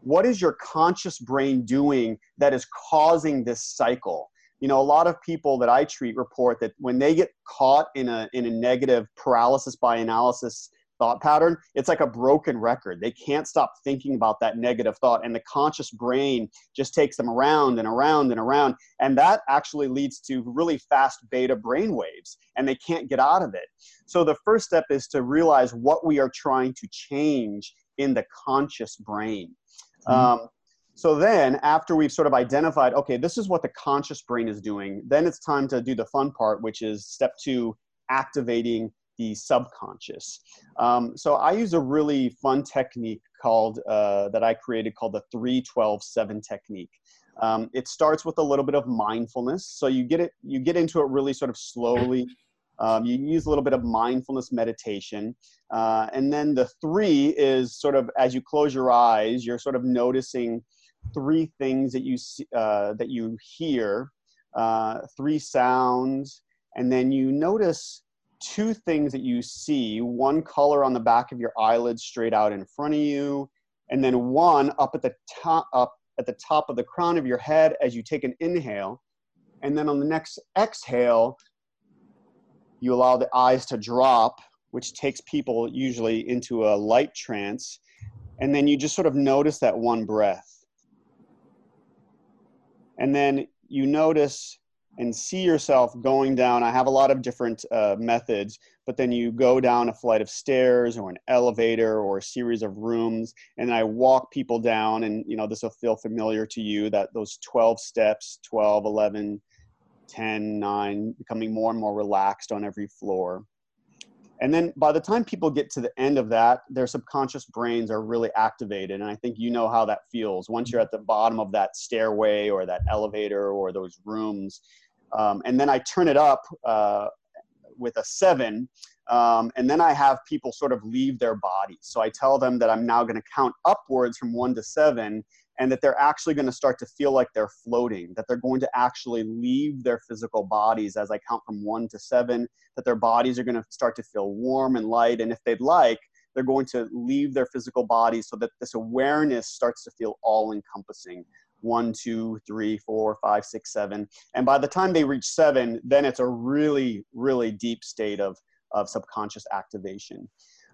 what is your conscious brain doing that is causing this cycle? You know, a lot of people that I treat report that when they get caught in a, in a negative paralysis by analysis thought pattern, it's like a broken record. They can't stop thinking about that negative thought, and the conscious brain just takes them around and around and around. And that actually leads to really fast beta brain waves, and they can't get out of it. So, the first step is to realize what we are trying to change in the conscious brain. Mm-hmm. Um, so then, after we've sort of identified, okay, this is what the conscious brain is doing, then it's time to do the fun part, which is step two activating the subconscious. Um, so I use a really fun technique called uh, that I created called the 3-12-7 technique. Um, it starts with a little bit of mindfulness. So you get it, you get into it really sort of slowly. Um, you use a little bit of mindfulness meditation. Uh, and then the three is sort of as you close your eyes, you're sort of noticing three things that you see, uh, that you hear, uh, three sounds, and then you notice two things that you see one color on the back of your eyelids straight out in front of you and then one up at the top up at the top of the crown of your head as you take an inhale and then on the next exhale you allow the eyes to drop which takes people usually into a light trance and then you just sort of notice that one breath and then you notice and see yourself going down. I have a lot of different uh, methods, but then you go down a flight of stairs or an elevator or a series of rooms, and I walk people down. And you know, this will feel familiar to you that those 12 steps 12, 11, 10, 9, becoming more and more relaxed on every floor. And then by the time people get to the end of that, their subconscious brains are really activated. And I think you know how that feels. Once you're at the bottom of that stairway or that elevator or those rooms, um, and then I turn it up uh, with a seven. Um, and then I have people sort of leave their bodies. So I tell them that I'm now going to count upwards from one to seven and that they're actually going to start to feel like they're floating, that they're going to actually leave their physical bodies as I count from one to seven, that their bodies are going to start to feel warm and light. And if they'd like, they're going to leave their physical bodies so that this awareness starts to feel all encompassing one, two, three, four, five, six, seven. And by the time they reach seven, then it's a really, really deep state of, of subconscious activation.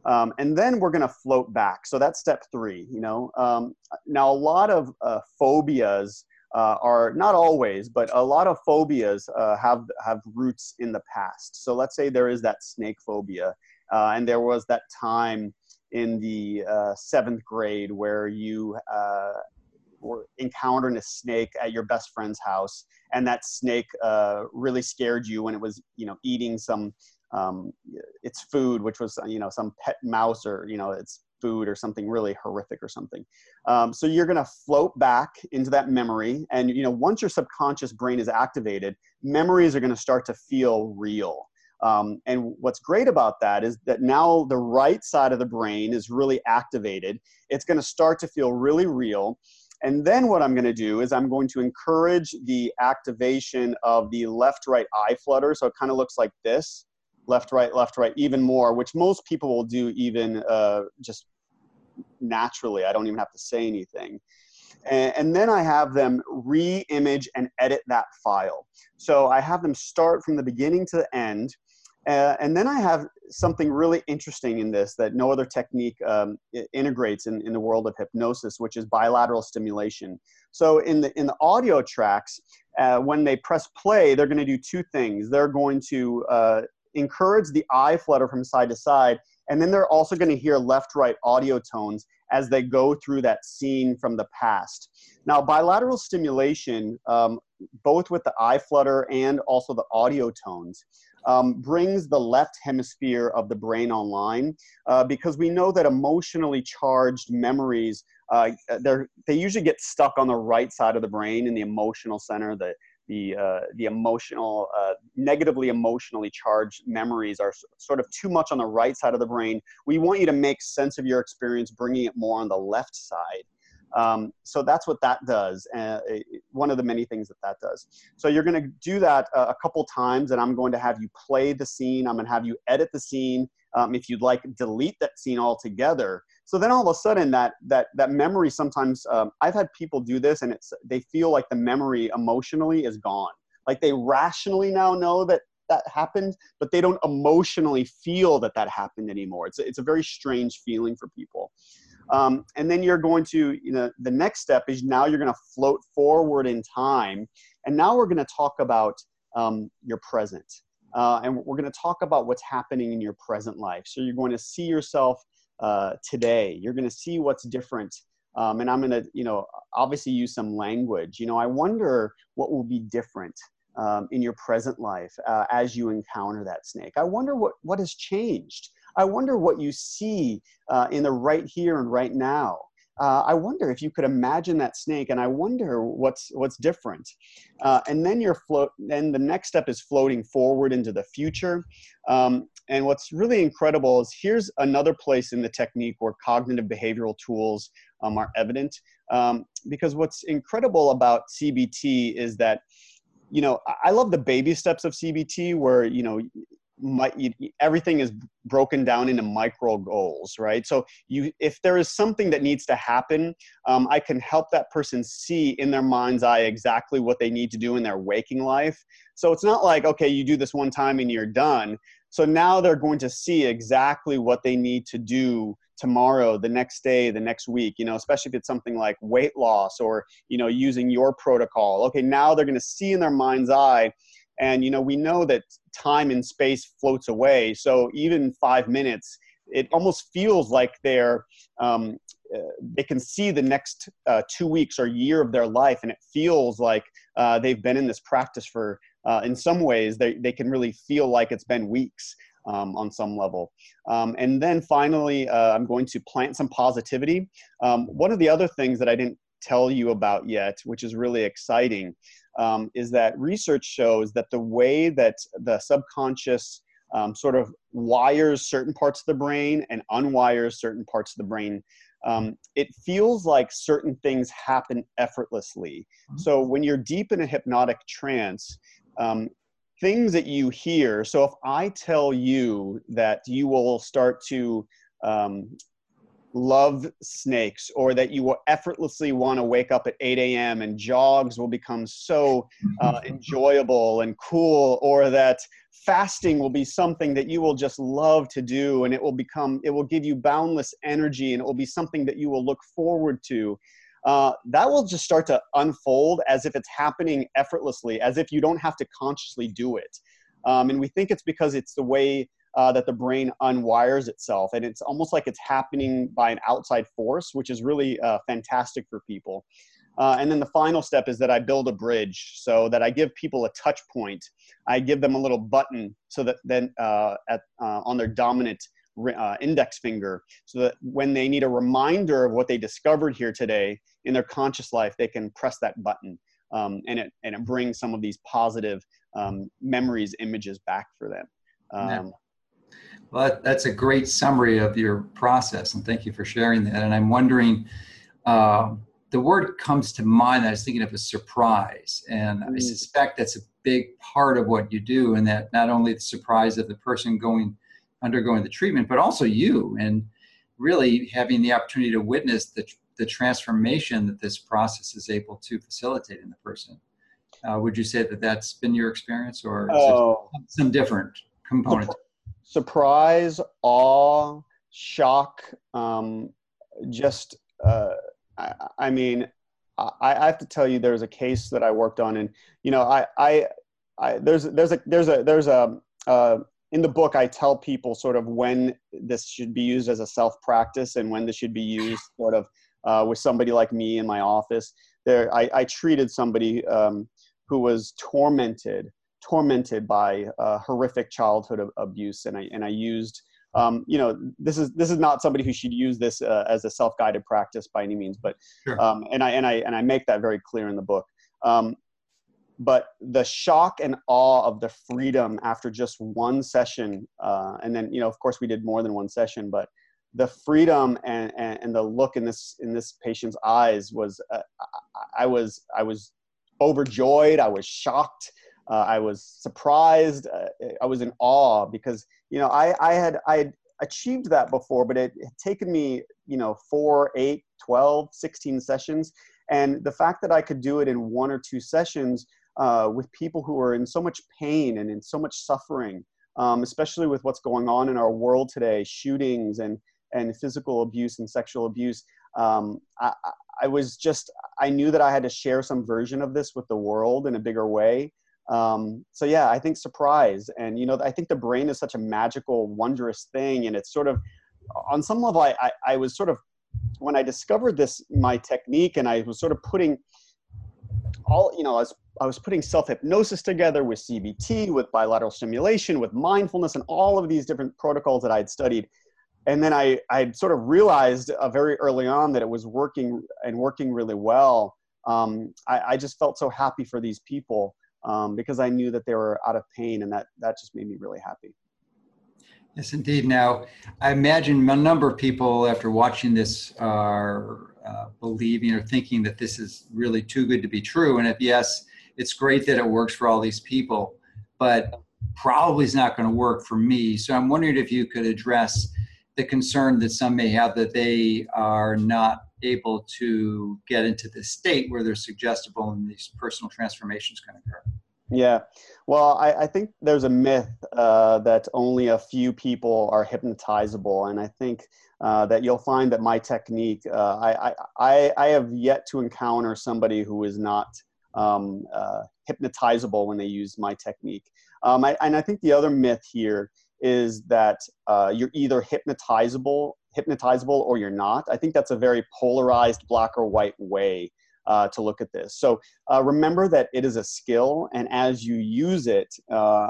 Um, and then we're going to float back. So that's step three. You know, um, now a lot of uh, phobias uh, are not always, but a lot of phobias uh, have have roots in the past. So let's say there is that snake phobia, uh, and there was that time in the uh, seventh grade where you uh, were encountering a snake at your best friend's house, and that snake really scared you when it was, you know, eating some um, its food, which was, you know, some pet mouse or you know, its food or something really horrific or something. Um, so you're going to float back into that memory, and you know, once your subconscious brain is activated, memories are going to start to feel real. Um, and what's great about that is that now the right side of the brain is really activated. It's going to start to feel really real. And then what I'm going to do is I'm going to encourage the activation of the left right eye flutter. So it kind of looks like this left, right, left, right, even more, which most people will do even uh, just naturally. I don't even have to say anything. And, and then I have them re image and edit that file. So I have them start from the beginning to the end uh, and then I have something really interesting in this that no other technique um, integrates in, in the world of hypnosis, which is bilateral stimulation. So in the in the audio tracks, uh, when they press play, they're going to do two things. They're going to uh, encourage the eye flutter from side to side, and then they're also going to hear left-right audio tones as they go through that scene from the past. Now, bilateral stimulation, um, both with the eye flutter and also the audio tones um, brings the left hemisphere of the brain online uh, because we know that emotionally charged memories uh, they usually get stuck on the right side of the brain in the emotional center the the, uh, the emotional, uh, negatively emotionally charged memories are sort of too much on the right side of the brain. We want you to make sense of your experience, bringing it more on the left side. Um, so that's what that does. Uh, one of the many things that that does. So you're going to do that uh, a couple times, and I'm going to have you play the scene. I'm going to have you edit the scene. Um, if you'd like, delete that scene altogether. So then all of a sudden, that that that memory. Sometimes um, I've had people do this, and it's they feel like the memory emotionally is gone. Like they rationally now know that that happened, but they don't emotionally feel that that happened anymore. It's a, it's a very strange feeling for people. Um, and then you're going to, you know, the next step is now you're going to float forward in time. And now we're going to talk about um, your present. Uh, and we're going to talk about what's happening in your present life. So you're going to see yourself uh, today. You're going to see what's different. Um, and I'm going to, you know, obviously use some language. You know, I wonder what will be different um, in your present life uh, as you encounter that snake. I wonder what, what has changed. I wonder what you see uh, in the right here and right now. Uh, I wonder if you could imagine that snake, and I wonder what's what's different. Uh, and then you're float. Then the next step is floating forward into the future. Um, and what's really incredible is here's another place in the technique where cognitive behavioral tools um, are evident. Um, because what's incredible about CBT is that you know i love the baby steps of cbt where you know my, everything is broken down into micro goals right so you if there is something that needs to happen um, i can help that person see in their mind's eye exactly what they need to do in their waking life so it's not like okay you do this one time and you're done so now they're going to see exactly what they need to do tomorrow the next day the next week you know especially if it's something like weight loss or you know using your protocol. Okay now they're going to see in their mind's eye and you know we know that time and space floats away. So even five minutes it almost feels like they're um, uh, they can see the next uh, two weeks or year of their life and it feels like uh, they've been in this practice for uh, in some ways they, they can really feel like it's been weeks um, on some level. Um, and then finally, uh, I'm going to plant some positivity. Um, one of the other things that I didn't tell you about yet, which is really exciting, um, is that research shows that the way that the subconscious um, sort of wires certain parts of the brain and unwires certain parts of the brain um, it feels like certain things happen effortlessly. Mm-hmm. So when you're deep in a hypnotic trance, um, things that you hear. So if I tell you that you will start to um, love snakes or that you will effortlessly want to wake up at 8 a.m. and jogs will become so uh, enjoyable and cool, or that fasting will be something that you will just love to do and it will become, it will give you boundless energy and it will be something that you will look forward to uh, that will just start to unfold as if it's happening effortlessly, as if you don't have to consciously do it. Um, and we think it's because it's the way uh, that the brain unwires itself. And it's almost like it's happening by an outside force, which is really uh, fantastic for people. Uh, and then the final step is that I build a bridge so that I give people a touch point. I give them a little button so that then uh, at, uh, on their dominant uh, index finger so that when they need a reminder of what they discovered here today in their conscious life, they can press that button um, and, it, and it brings some of these positive um, memories, images back for them. Um, yeah. Well, that's a great summary of your process, and thank you for sharing that. And I'm wondering, uh, the word comes to mind. that I was thinking of a surprise, and mm. I suspect that's a big part of what you do, and that not only the surprise of the person going undergoing the treatment, but also you and really having the opportunity to witness the, the transformation that this process is able to facilitate in the person. Uh, would you say that that's been your experience or oh. some different component? Surprise, awe, shock, um, just, uh, I, I, mean, I, I, have to tell you, there's a case that I worked on and, you know, I, I, I there's, there's a, there's a, there's a, uh, in the book, I tell people sort of when this should be used as a self practice and when this should be used sort of uh, with somebody like me in my office. There, I, I treated somebody um, who was tormented, tormented by uh, horrific childhood abuse, and I and I used. Um, you know, this is this is not somebody who should use this uh, as a self-guided practice by any means, but sure. um, and I and I and I make that very clear in the book. Um, but the shock and awe of the freedom after just one session uh, and then you know of course we did more than one session but the freedom and, and, and the look in this in this patient's eyes was uh, i was i was overjoyed i was shocked uh, i was surprised uh, i was in awe because you know i i had i had achieved that before but it had taken me you know four eight 12 16 sessions. And the fact that i could do it in one or two sessions uh, with people who are in so much pain and in so much suffering, um, especially with what's going on in our world today, shootings and and physical abuse and sexual abuse. Um, I, I, was just I knew that I had to share some version of this with the world in a bigger way. Um, so yeah, I think surprise and you know I think the brain is such a magical, wondrous thing, and it's sort of on some level I, I, I was sort of when I discovered this my technique and I was sort of putting all you know I was I was putting self hypnosis together with CBT, with bilateral stimulation, with mindfulness, and all of these different protocols that I had studied. And then I I sort of realized uh, very early on that it was working and working really well. Um, I, I, just felt so happy for these people um, because I knew that they were out of pain, and that that just made me really happy. Yes, indeed. Now, I imagine a number of people, after watching this, are uh, believing or thinking that this is really too good to be true. And if yes, it's great that it works for all these people, but probably is not going to work for me. So I'm wondering if you could address the concern that some may have that they are not able to get into the state where they're suggestible and these personal transformations can occur. Yeah. Well, I, I think there's a myth uh, that only a few people are hypnotizable. And I think uh, that you'll find that my technique, uh, I, I, I have yet to encounter somebody who is not um, uh, hypnotizable when they use my technique. Um, I, and I think the other myth here is that uh, you're either hypnotizable, hypnotizable or you're not. I think that's a very polarized black or white way uh, to look at this. So uh, remember that it is a skill, and as you use it, uh,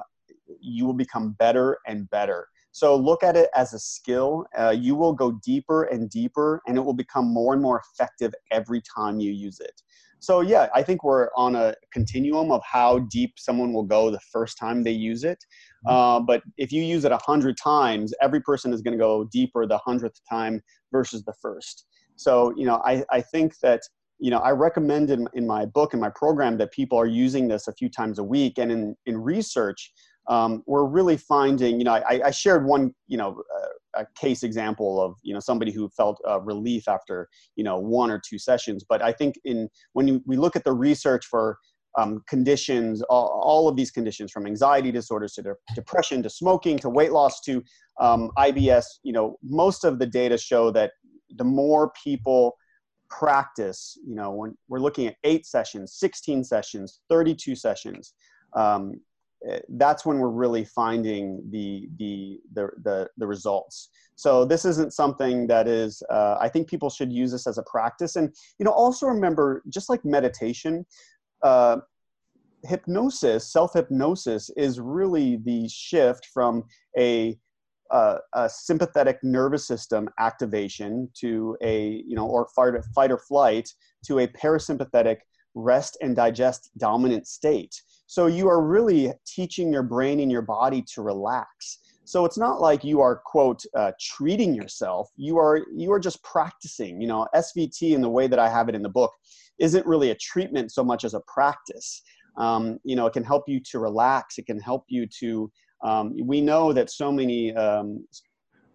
you will become better and better. So look at it as a skill. Uh, you will go deeper and deeper, and it will become more and more effective every time you use it. So yeah, I think we're on a continuum of how deep someone will go the first time they use it. Mm-hmm. Uh, but if you use it a hundred times, every person is going to go deeper the hundredth time versus the first. So you know, I, I think that you know, I recommend in, in my book and my program that people are using this a few times a week. And in, in research, um, we're really finding, you know, I, I shared one, you know, uh, a case example of, you know, somebody who felt uh, relief after, you know, one or two sessions. But I think in when you, we look at the research for um, conditions, all, all, of these conditions from anxiety disorders to de- depression to smoking to weight loss to um, IBS, you know, most of the data show that the more people practice, you know, when we're looking at eight sessions, 16 sessions, 32 sessions, um, eh, that's when we're really finding the, the, the, the, the, results. So this isn't something that is, uh, I think people should use this as a practice. And, you know, also remember, just like meditation, uh, hypnosis, self-hypnosis is really the shift from a a, a, sympathetic nervous system activation to a you know or fight, fight or flight to a parasympathetic rest and digest dominant state. So you are really teaching your brain and your body to relax. So it's not like you are quote uh, treating yourself. You are you are just practicing you know. Svt in the way that i have it in the book isn't really a treatment so much as a practice. Um, you know it can help you to relax. It can help you to um, we know that so many um,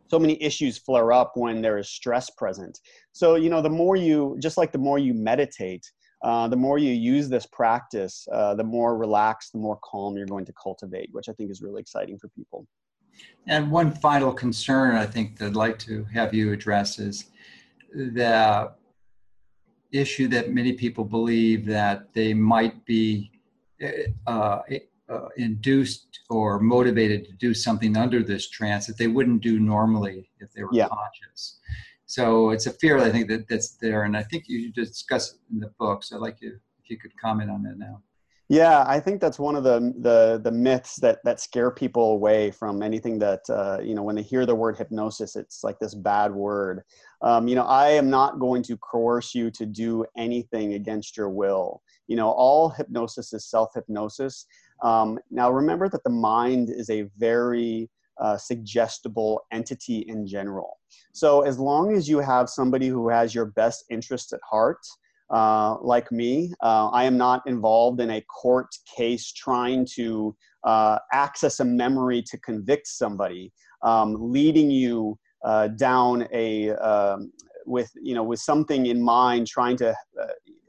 so many issues flare up when there is stress present. So you know, the more you, just like the more you meditate, uh, the more you use this practice, uh, the more relaxed, the more calm you're going to cultivate, which I think is really exciting for people. And one final concern I think that I'd like to have you address is the issue that many people believe that they might be uh, uh, induced or motivated to do something under this trance that they wouldn't do normally if they were yeah. conscious. So it's a fear I think that that's there, and I think you discuss it in the book. So I'd like you if you could comment on that now. Yeah, I think that's one of the the the myths that that scare people away from anything that uh, you know when they hear the word hypnosis, it's like this bad word. Um, you know, I am not going to coerce you to do anything against your will. You know, all hypnosis is self hypnosis. Um, now, remember that the mind is a very uh, suggestible entity in general. So, as long as you have somebody who has your best interests at heart, uh, like me, uh, I am not involved in a court case trying to uh, access a memory to convict somebody, um, leading you uh, down a um, with you know with something in mind, trying to uh,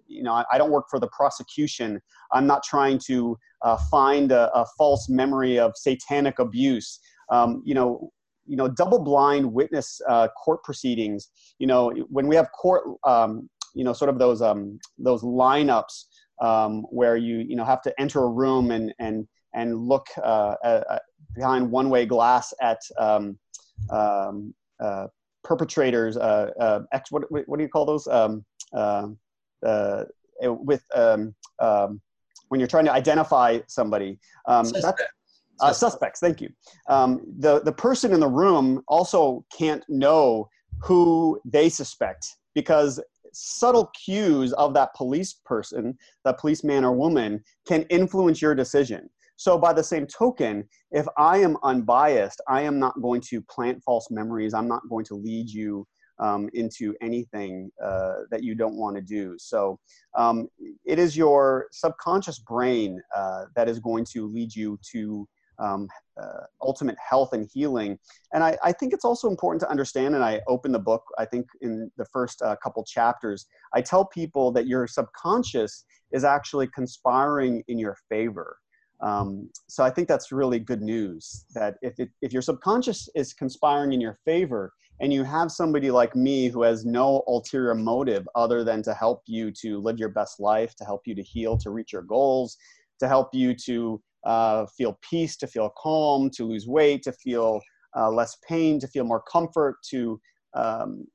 you know I, I, don't work for the prosecution. I'm not trying to uh, find a, a, false memory of satanic abuse. Um, you know, you know, double-blind witness uh, court proceedings. You know, when we have court, um, you know, sort of those um, those lineups um, where you you know have to enter a room and and and look uh, behind one-way glass at um, um, uh, perpetrators. Uh, uh, ex, what, what do you call those? Um, uh, with um, um, when you're trying to identify somebody. Um, suspects. Uh, suspects. Thank you. Um, the the person in the room also can't know who they suspect because subtle cues of that police person, that policeman or woman, can influence your decision. So, by the same token, if I am unbiased, I am not going to plant false memories. I'm not going to lead you um, into anything uh, that you don't want to do. So um, it is your subconscious brain uh, that is going to lead you to um, uh, ultimate health and healing. And I, I, think it's also important to understand, and I open the book, I think in the first uh, couple chapters, I tell people that your subconscious is actually conspiring in your favor. Um, so I think that's really good news that if, it, if your subconscious is conspiring in your favor and you have somebody like me who has no ulterior motive other than to help you to live your best life, to help you to heal, to reach your goals, to help you to uh, feel peace, to feel calm, to lose weight, to feel uh, less pain, to feel more comfort, to um,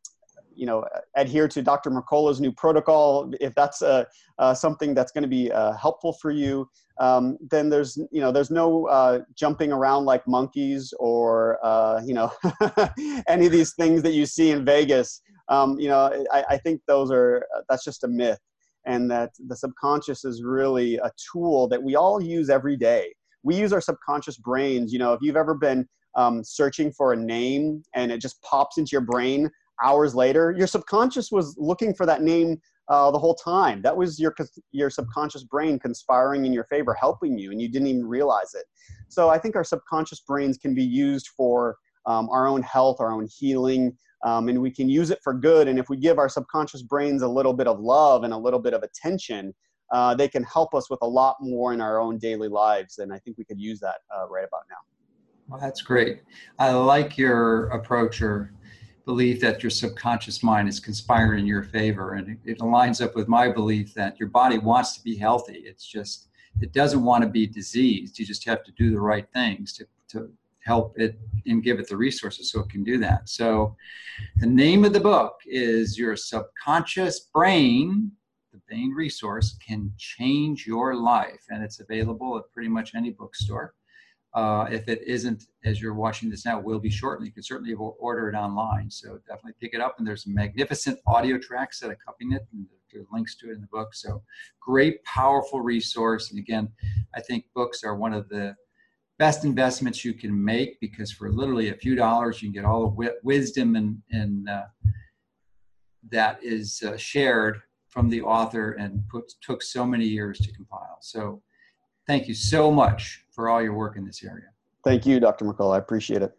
you know adhere to Dr. Mercola's new protocol. If that's uh, uh something that's going to be uh, helpful for you, um, then there's you know there's no uh, jumping around like monkeys or you know any of these things that you see in Vegas. Um, you know, I, I think those are that's just a myth and that the subconscious is really a tool that we all use every day. We use our subconscious brains. You know, if you've ever been um, searching for a name and it just pops into your brain hours later, your subconscious was looking for that name uh, the whole time. That was your your subconscious brain conspiring in your favor, helping you, and you didn't even realize it. So I think our subconscious brains can be used for um, our own health, our own healing, um, and we can use it for good. And if we give our subconscious brains a little bit of love and a little bit of attention, uh, they can help us with a lot more in our own daily lives. And I think we could use that uh, right about now. Well, that's great. I like your approach or belief that your subconscious mind is conspiring in your favor. And it, aligns up with my belief that your body wants to be healthy. It's just, it doesn't want to be diseased. You just have to do the right things to, to help it and give it the resources so it can do that. So, the name of the book is Your Subconscious Brain, the Brain Resource Can Change Your Life. And it's available at pretty much any bookstore. Uh, if it isn't, as you're watching this now, will be shortly. You can certainly order it online. So definitely pick it up. And there's magnificent audio tracks that accompany it, and there are links to it in the book. So great, powerful resource. And again, I think books are one of the best investments you can make because for literally a few dollars you can get all the wisdom and, and uh, that is uh, shared from the author and put, took so many years to compile. So thank you so much for all your work in this area. Thank you, Dr. Mercola. I appreciate it.